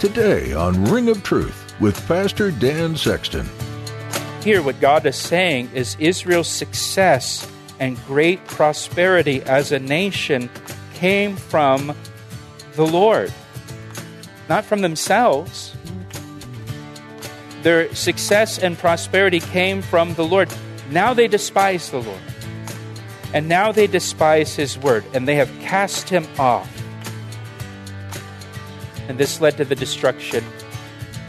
Today on Ring of Truth with Pastor Dan Sexton. Here, what God is saying is Israel's success and great prosperity as a nation came from the Lord, not from themselves. Their success and prosperity came from the Lord. Now they despise the Lord. And now they despise his word, and they have cast him off and this led to the destruction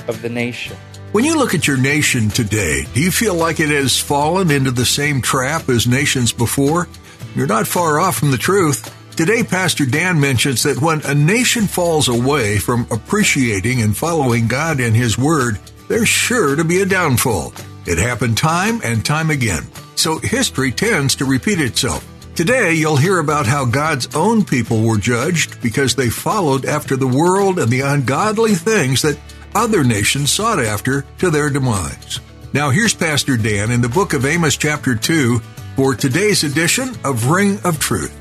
of the nation. When you look at your nation today, do you feel like it has fallen into the same trap as nations before? You're not far off from the truth. Today, Pastor Dan mentions that when a nation falls away from appreciating and following God and His Word, there's sure to be a downfall. It happened time and time again. So history tends to repeat itself. Today, you'll hear about how God's own people were judged because they followed after the world and the ungodly things that other nations sought after to their demise. Now, here's Pastor Dan in the book of Amos, chapter 2, for today's edition of Ring of Truth.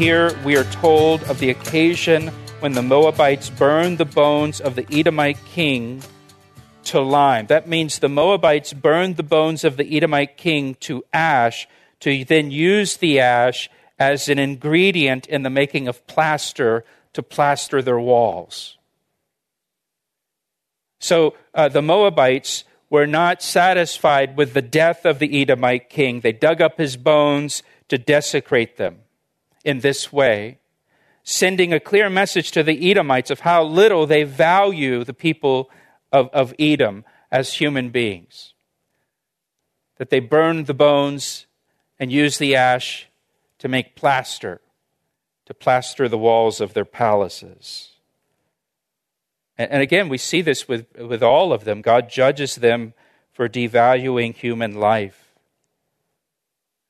Here we are told of the occasion when the Moabites burned the bones of the Edomite king to lime. That means the Moabites burned the bones of the Edomite king to ash, to then use the ash as an ingredient in the making of plaster to plaster their walls. So uh, the Moabites were not satisfied with the death of the Edomite king. They dug up his bones to desecrate them in this way, sending a clear message to the Edomites of how little they value the people of, of Edom as human beings. That they burned the bones and used the ash to make plaster, to plaster the walls of their palaces. And, and again, we see this with, with all of them. God judges them for devaluing human life.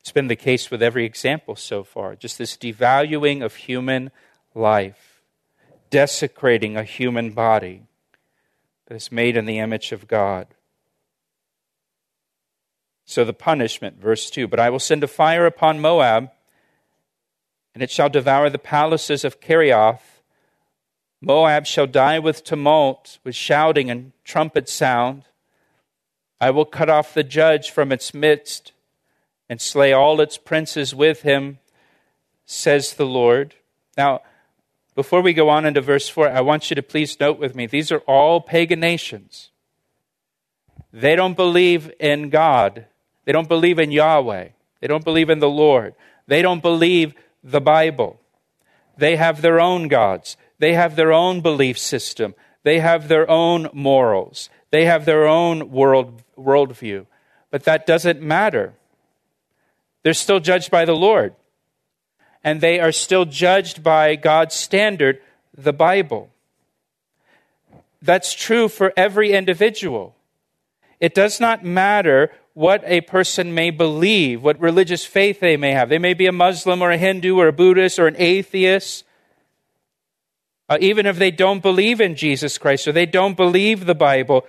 It's been the case with every example so far. Just this devaluing of human life, desecrating a human body that is made in the image of God. So the punishment, verse 2 But I will send a fire upon Moab, and it shall devour the palaces of Kerioth. Moab shall die with tumult, with shouting and trumpet sound. I will cut off the judge from its midst and slay all its princes with him, says the Lord. Now, before we go on into verse 4, I want you to please note with me these are all pagan nations. They don't believe in God, they don't believe in Yahweh, they don't believe in the Lord, they don't believe the Bible. They have their own gods, they have their own belief system, they have their own morals, they have their own world, worldview. But that doesn't matter they're still judged by the Lord. And they are still judged by God's standard, the Bible. That's true for every individual. It does not matter what a person may believe, what religious faith they may have. They may be a Muslim or a Hindu or a Buddhist or an atheist. Uh, even if they don't believe in Jesus Christ or they don't believe the Bible,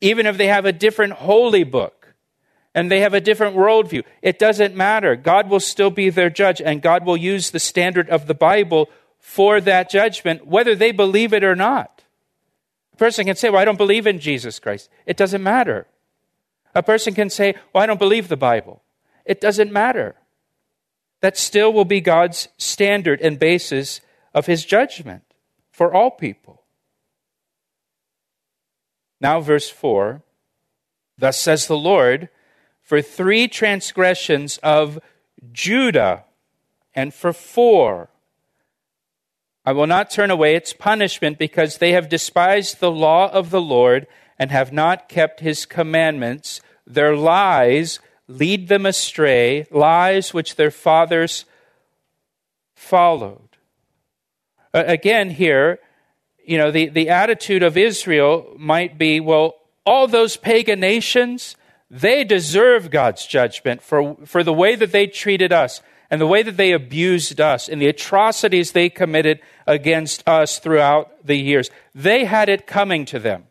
even if they have a different holy book, and they have a different worldview. It doesn't matter. God will still be their judge, and God will use the standard of the Bible for that judgment, whether they believe it or not. A person can say, Well, I don't believe in Jesus Christ. It doesn't matter. A person can say, Well, I don't believe the Bible. It doesn't matter. That still will be God's standard and basis of his judgment for all people. Now, verse 4 Thus says the Lord, for three transgressions of Judah, and for four. I will not turn away its punishment because they have despised the law of the Lord and have not kept his commandments. Their lies lead them astray, lies which their fathers followed. Again, here, you know, the, the attitude of Israel might be well, all those pagan nations, they deserve God's judgment for, for the way that they treated us and the way that they abused us and the atrocities they committed against us throughout the years. They had it coming to them.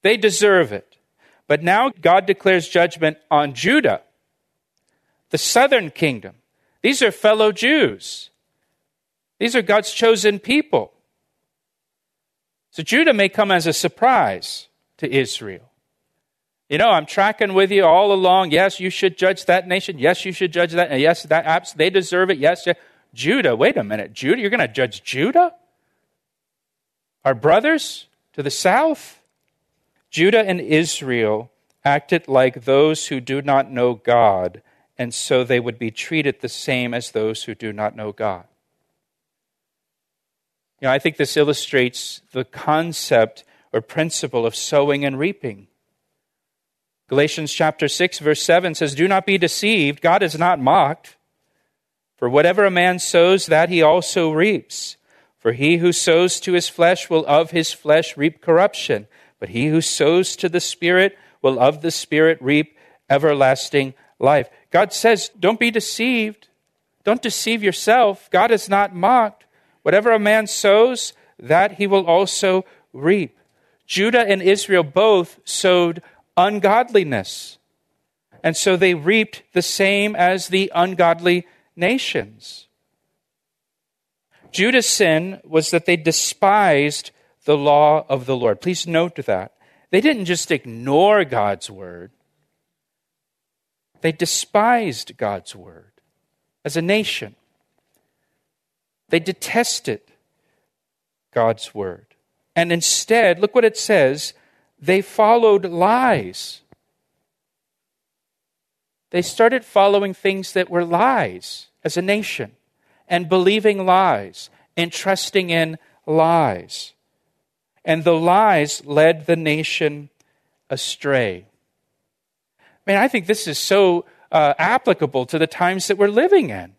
They deserve it. But now God declares judgment on Judah, the southern kingdom. These are fellow Jews. These are God's chosen people. So Judah may come as a surprise to Israel. You know, I'm tracking with you all along. Yes, you should judge that nation. Yes, you should judge that. Yes, that they deserve it. Yes, yes. Judah. Wait a minute, Judah. You're going to judge Judah? Our brothers to the south? Judah and Israel acted like those who do not know God, and so they would be treated the same as those who do not know God. You know, I think this illustrates the concept or principle of sowing and reaping. Galatians chapter 6 verse 7 says, "Do not be deceived, God is not mocked. For whatever a man sows, that he also reaps. For he who sows to his flesh will of his flesh reap corruption, but he who sows to the Spirit will of the Spirit reap everlasting life." God says, "Don't be deceived. Don't deceive yourself. God is not mocked. Whatever a man sows, that he will also reap." Judah and Israel both sowed ungodliness. And so they reaped the same as the ungodly nations. Judah's sin was that they despised the law of the Lord. Please note that. They didn't just ignore God's word, they despised God's word as a nation. They detested God's word. And instead, look what it says they followed lies. They started following things that were lies as a nation and believing lies and trusting in lies. And the lies led the nation astray. I mean, I think this is so uh, applicable to the times that we're living in.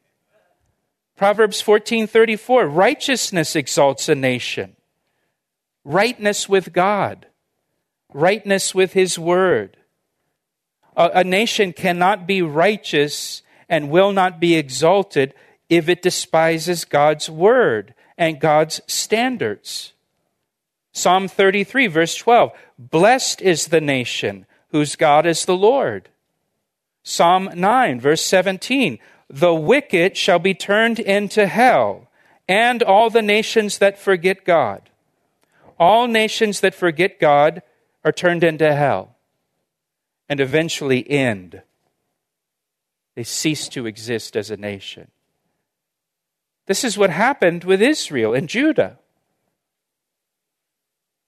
Proverbs 14:34 Righteousness exalts a nation. Rightness with God rightness with his word. A, a nation cannot be righteous and will not be exalted if it despises God's word and God's standards. Psalm 33, verse 12 Blessed is the nation whose God is the Lord. Psalm 9, verse 17 The wicked shall be turned into hell, and all the nations that forget God. All nations that forget God are turned into hell and eventually end. They cease to exist as a nation. This is what happened with Israel and Judah.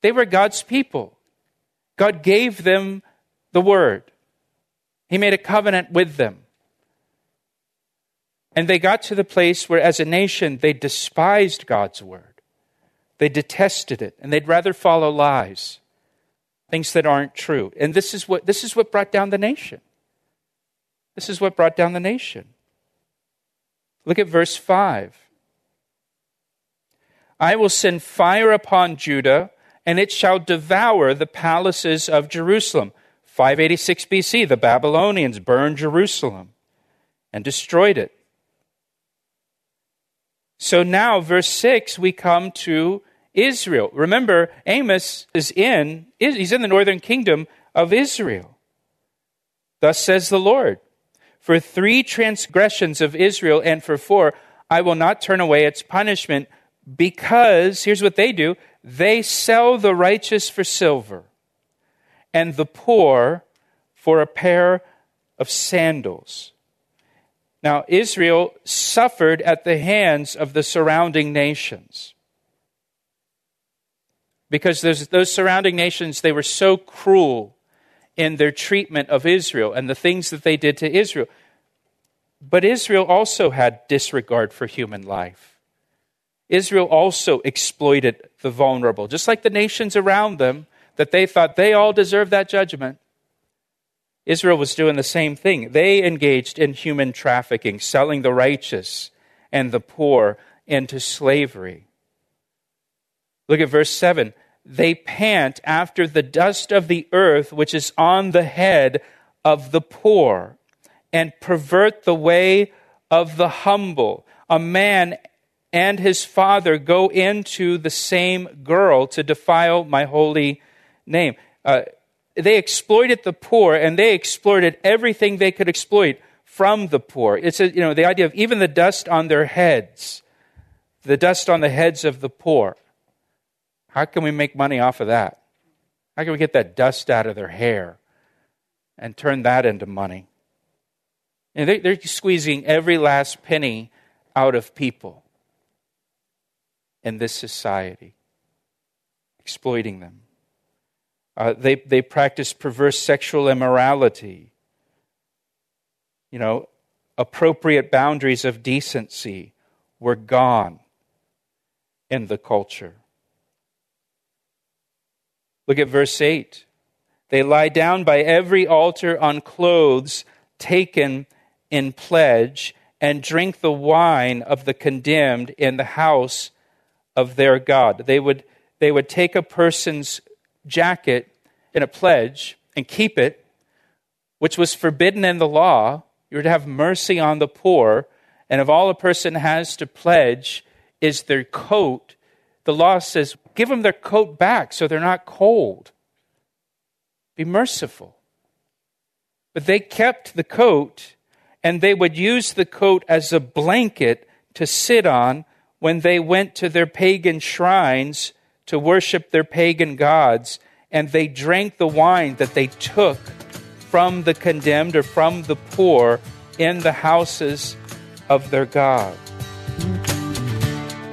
They were God's people. God gave them the word. He made a covenant with them. And they got to the place where, as a nation, they despised God's word. They detested it, and they'd rather follow lies things that aren't true. And this is what, this is what brought down the nation. This is what brought down the nation. Look at verse 5. I will send fire upon Judah, and it shall devour the palaces of Jerusalem. 586 BC, the Babylonians burned Jerusalem and destroyed it. So now, verse 6, we come to Israel. Remember, Amos is in, he's in the northern kingdom of Israel. Thus says the Lord For three transgressions of Israel and for four, I will not turn away its punishment because, here's what they do they sell the righteous for silver and the poor for a pair of sandals. Now, Israel suffered at the hands of the surrounding nations because those, those surrounding nations, they were so cruel in their treatment of Israel and the things that they did to Israel. But Israel also had disregard for human life. Israel also exploited the vulnerable, just like the nations around them that they thought they all deserved that judgment. Israel was doing the same thing. They engaged in human trafficking, selling the righteous and the poor into slavery. Look at verse 7. They pant after the dust of the earth, which is on the head of the poor, and pervert the way of the humble. A man and his father go into the same girl to defile my holy name. Uh, they exploited the poor and they exploited everything they could exploit from the poor. It's a, you know the idea of even the dust on their heads, the dust on the heads of the poor. How can we make money off of that? How can we get that dust out of their hair and turn that into money? And they, they're squeezing every last penny out of people in this society, exploiting them. Uh, they, they practice perverse sexual immorality. You know, appropriate boundaries of decency were gone in the culture. Look at verse 8. They lie down by every altar on clothes taken in pledge and drink the wine of the condemned in the house of their God. They would, they would take a person's jacket in a pledge and keep it, which was forbidden in the law. You were to have mercy on the poor, and if all a person has to pledge is their coat, the law says, give them their coat back so they're not cold. Be merciful. But they kept the coat, and they would use the coat as a blanket to sit on when they went to their pagan shrines to worship their pagan gods and they drank the wine that they took from the condemned or from the poor in the houses of their God.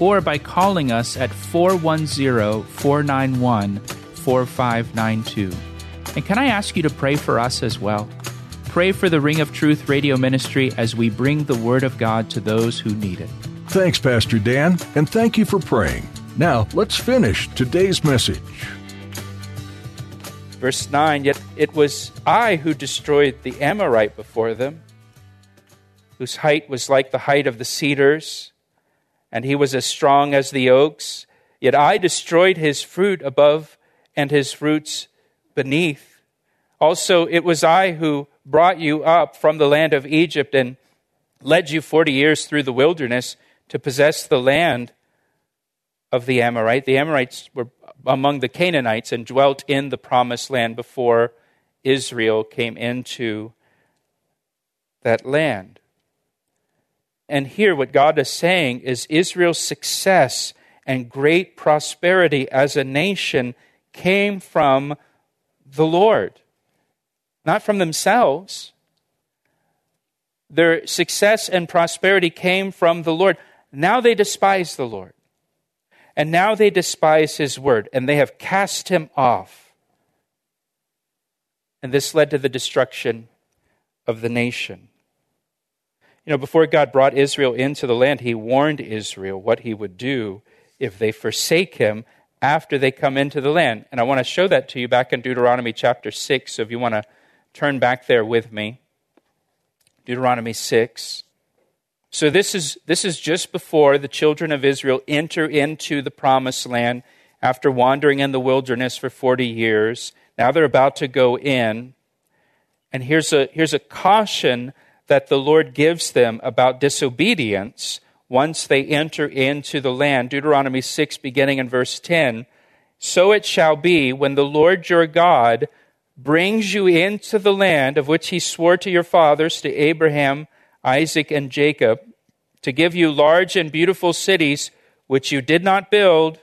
or by calling us at 410 491 4592. And can I ask you to pray for us as well? Pray for the Ring of Truth radio ministry as we bring the Word of God to those who need it. Thanks, Pastor Dan, and thank you for praying. Now, let's finish today's message. Verse 9 Yet it was I who destroyed the Amorite before them, whose height was like the height of the cedars, and he was as strong as the oaks. Yet I destroyed his fruit above and his roots beneath. Also, it was I who brought you up from the land of Egypt and led you forty years through the wilderness to possess the land of the Amorite. The Amorites were among the Canaanites and dwelt in the promised land before Israel came into that land. And here, what God is saying is Israel's success and great prosperity as a nation came from the Lord, not from themselves. Their success and prosperity came from the Lord. Now they despise the Lord. And now they despise his word, and they have cast him off. And this led to the destruction of the nation. You know, before God brought Israel into the land, he warned Israel what he would do if they forsake him after they come into the land. And I want to show that to you back in Deuteronomy chapter 6. So if you want to turn back there with me, Deuteronomy 6. So this is, this is just before the children of Israel enter into the promised land after wandering in the wilderness for 40 years. Now they're about to go in. And here's a, here's a caution that the Lord gives them about disobedience once they enter into the land. Deuteronomy 6, beginning in verse 10. So it shall be when the Lord your God brings you into the land of which he swore to your fathers, to Abraham, Isaac, and Jacob, to give you large and beautiful cities which you did not build,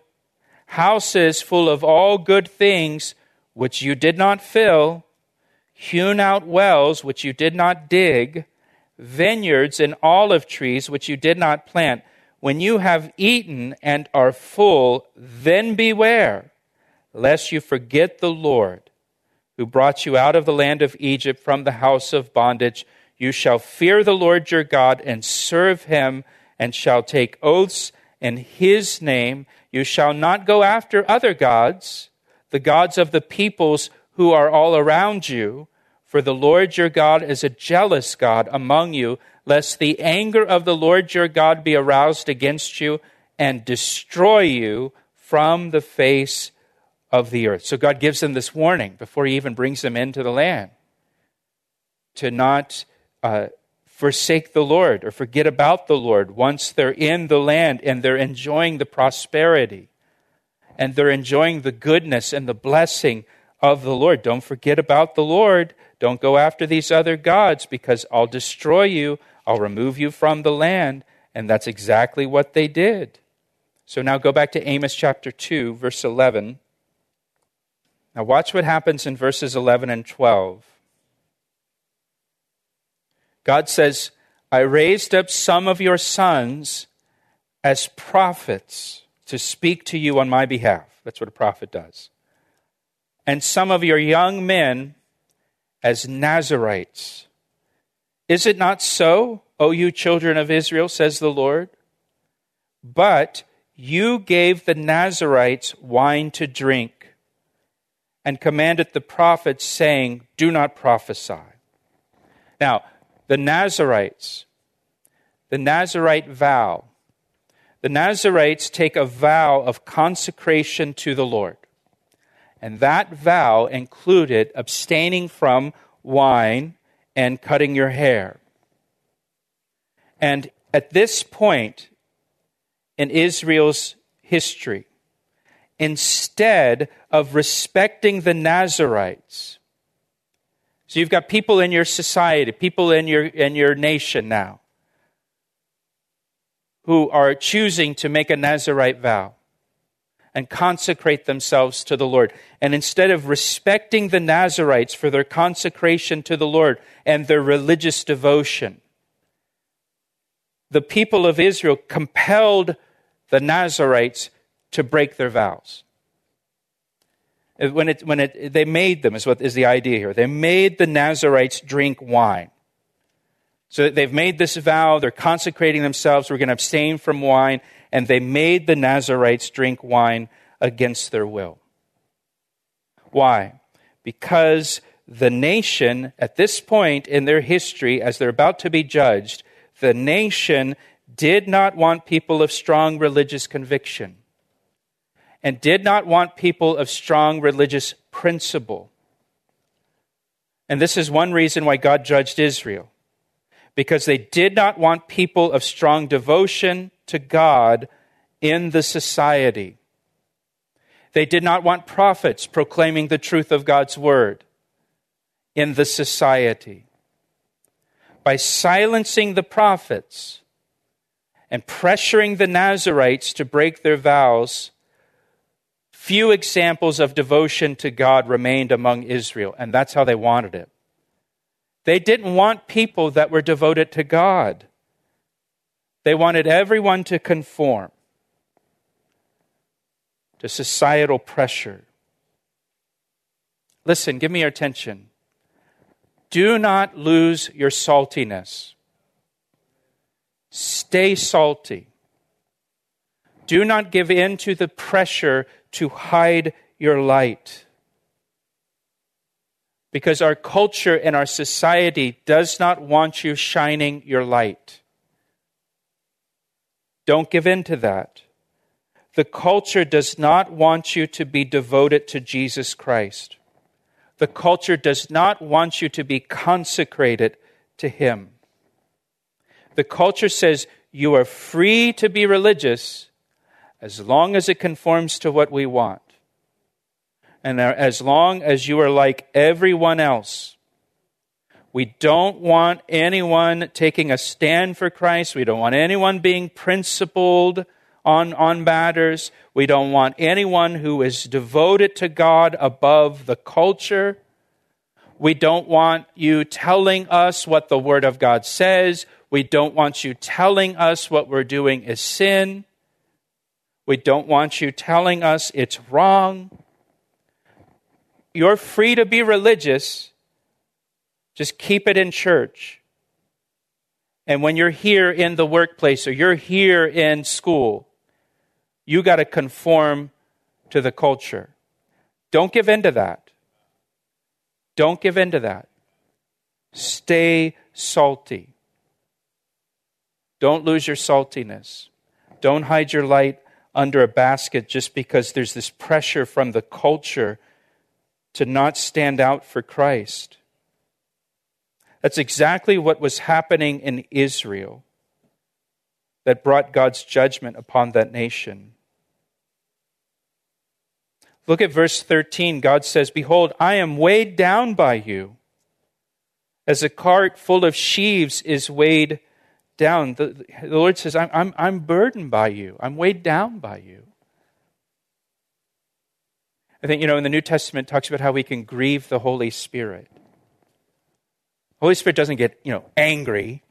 houses full of all good things which you did not fill, hewn out wells which you did not dig, vineyards and olive trees which you did not plant. When you have eaten and are full, then beware, lest you forget the Lord who brought you out of the land of Egypt from the house of bondage. You shall fear the Lord your God and serve him, and shall take oaths in his name. You shall not go after other gods, the gods of the peoples who are all around you. For the Lord your God is a jealous God among you, lest the anger of the Lord your God be aroused against you and destroy you from the face of the earth. So God gives them this warning before He even brings them into the land to not uh, forsake the Lord or forget about the Lord once they're in the land and they're enjoying the prosperity and they're enjoying the goodness and the blessing of the Lord. Don't forget about the Lord. Don't go after these other gods because I'll destroy you. I'll remove you from the land. And that's exactly what they did. So now go back to Amos chapter 2, verse 11. Now, watch what happens in verses 11 and 12. God says, I raised up some of your sons as prophets to speak to you on my behalf. That's what a prophet does. And some of your young men as Nazarites. Is it not so, O you children of Israel, says the Lord? But you gave the Nazarites wine to drink and commanded the prophets, saying, Do not prophesy. Now, the Nazarites, the Nazarite vow, the Nazarites take a vow of consecration to the Lord. And that vow included abstaining from wine and cutting your hair. And at this point in Israel's history, instead of respecting the Nazarites. So you've got people in your society, people in your, in your nation now, who are choosing to make a Nazarite vow and consecrate themselves to the Lord. And instead of respecting the Nazarites for their consecration to the Lord and their religious devotion, the people of Israel compelled the Nazarites to break their vows. When, it, when it, they made them, is what is the idea here. They made the Nazarites drink wine. So they've made this vow, they're consecrating themselves, we're going to abstain from wine, and they made the Nazarites drink wine against their will. Why? Because the nation, at this point in their history, as they're about to be judged, the nation did not want people of strong religious conviction and did not want people of strong religious principle. And this is one reason why God judged Israel, because they did not want people of strong devotion to God in the society. They did not want prophets proclaiming the truth of God's word in the society. By silencing the prophets and pressuring the Nazarites to break their vows, few examples of devotion to God remained among Israel, and that's how they wanted it. They didn't want people that were devoted to God. They wanted everyone to conform to societal pressure. Listen, give me your attention. Do not lose your saltiness. Stay salty. Do not give in to the pressure to hide your light. Because our culture and our society does not want you shining your light. Don't give in to that. The culture does not want you to be devoted to Jesus Christ. The culture does not want you to be consecrated to Him. The culture says you are free to be religious as long as it conforms to what we want. And as long as you are like everyone else, we don't want anyone taking a stand for Christ. We don't want anyone being principled on, on matters. We don't want anyone who is devoted to God above the culture. We don't want you telling us what the Word of God says. We don't want you telling us what we're doing is sin. We don't want you telling us it's wrong. You're free to be religious, just keep it in church. And when you're here in the workplace or you're here in school, you got to conform to the culture. Don't give in to that. Don't give in to that. Stay salty. Don't lose your saltiness. Don't hide your light under a basket just because there's this pressure from the culture to not stand out for Christ. That's exactly what was happening in Israel that brought God's judgment upon that nation. Look at verse 13. God says, Behold, I am weighed down by you, as a cart full of sheaves is weighed down. The, the Lord says, I'm, I'm, I'm burdened by you, I'm weighed down by you. I think, you know, in the New Testament, talks about how we can grieve the Holy Spirit. Holy Spirit doesn't get, you know, angry.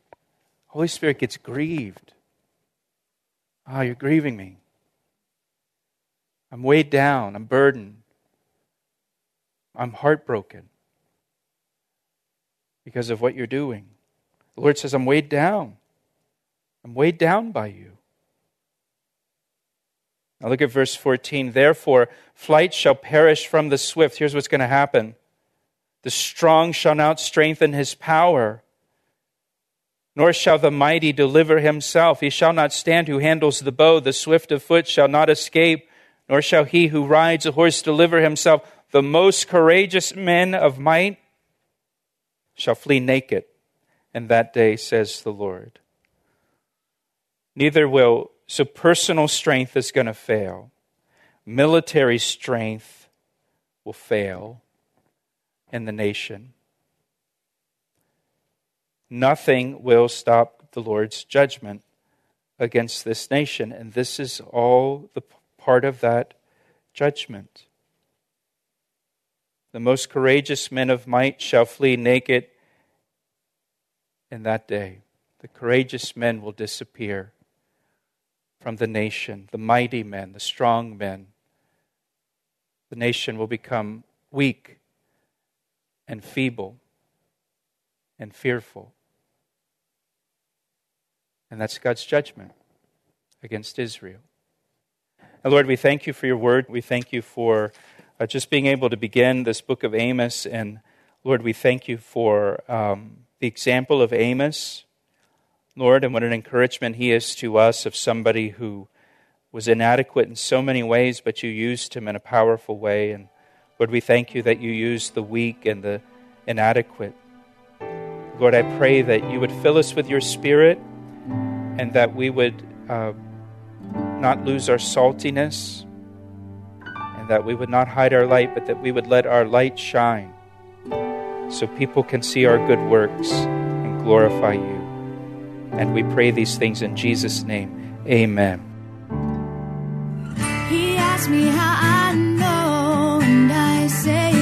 Holy Spirit gets grieved. Ah, oh, you're grieving me. I'm weighed down. I'm burdened. I'm heartbroken because of what you're doing. The Lord says, I'm weighed down. I'm weighed down by you. Now look at verse 14. Therefore, flight shall perish from the swift. Here's what's going to happen the strong shall not strengthen his power, nor shall the mighty deliver himself. He shall not stand who handles the bow. The swift of foot shall not escape nor shall he who rides a horse deliver himself. The most courageous men of might shall flee naked in that day, says the Lord. Neither will, so personal strength is going to fail. Military strength will fail in the nation. Nothing will stop the Lord's judgment against this nation. And this is all the part of that judgment. The most courageous men of might shall flee naked in that day. The courageous men will disappear from the nation, the mighty men, the strong men. The nation will become weak and feeble and fearful. And that's God's judgment against Israel. And Lord, we thank you for your word. We thank you for uh, just being able to begin this book of Amos. And Lord, we thank you for um, the example of Amos, Lord, and what an encouragement he is to us of somebody who was inadequate in so many ways, but you used him in a powerful way. And Lord, we thank you that you used the weak and the inadequate. Lord, I pray that you would fill us with your spirit and that we would. Uh, not lose our saltiness, and that we would not hide our light, but that we would let our light shine so people can see our good works and glorify you. And we pray these things in Jesus' name. Amen. He asked me how I know, and I say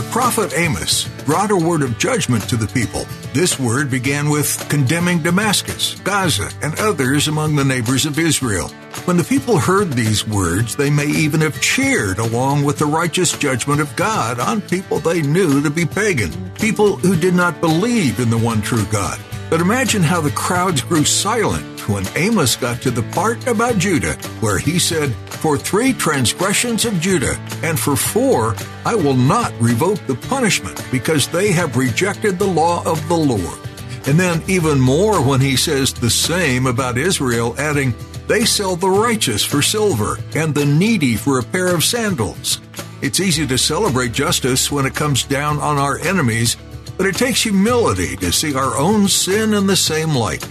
The prophet Amos brought a word of judgment to the people this word began with condemning Damascus, Gaza, and others among the neighbors of Israel. When the people heard these words, they may even have cheered along with the righteous judgment of God on people they knew to be pagan, people who did not believe in the one true God. But imagine how the crowds grew silent when Amos got to the part about Judah, where he said, For three transgressions of Judah, and for four, I will not revoke the punishment, because they have rejected the law of the Lord. And then even more when he says the same about Israel, adding, They sell the righteous for silver, and the needy for a pair of sandals. It's easy to celebrate justice when it comes down on our enemies but it takes humility to see our own sin in the same light.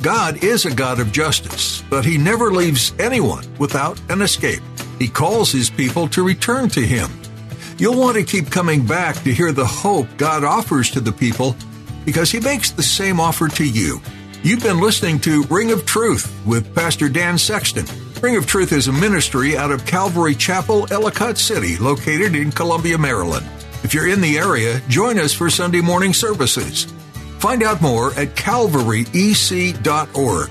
God is a God of justice, but He never leaves anyone without an escape. He calls His people to return to Him. You'll want to keep coming back to hear the hope God offers to the people because He makes the same offer to you. You've been listening to Ring of Truth with Pastor Dan Sexton. Ring of Truth is a ministry out of Calvary Chapel, Ellicott City, located in Columbia, Maryland. If you're in the area, join us for Sunday morning services. Find out more at calvaryec.org.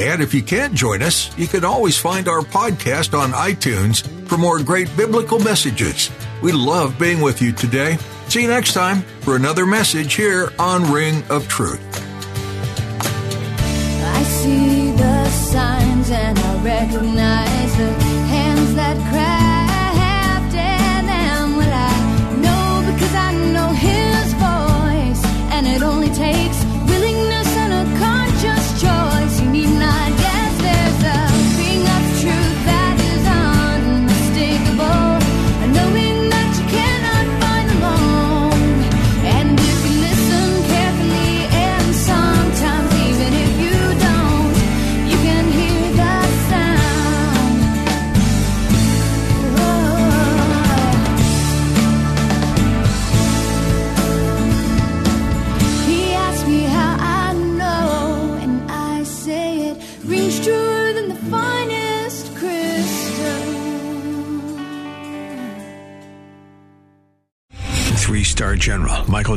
And if you can't join us, you can always find our podcast on iTunes for more great biblical messages. We love being with you today. See you next time for another message here on Ring of Truth. I see the signs and I recognize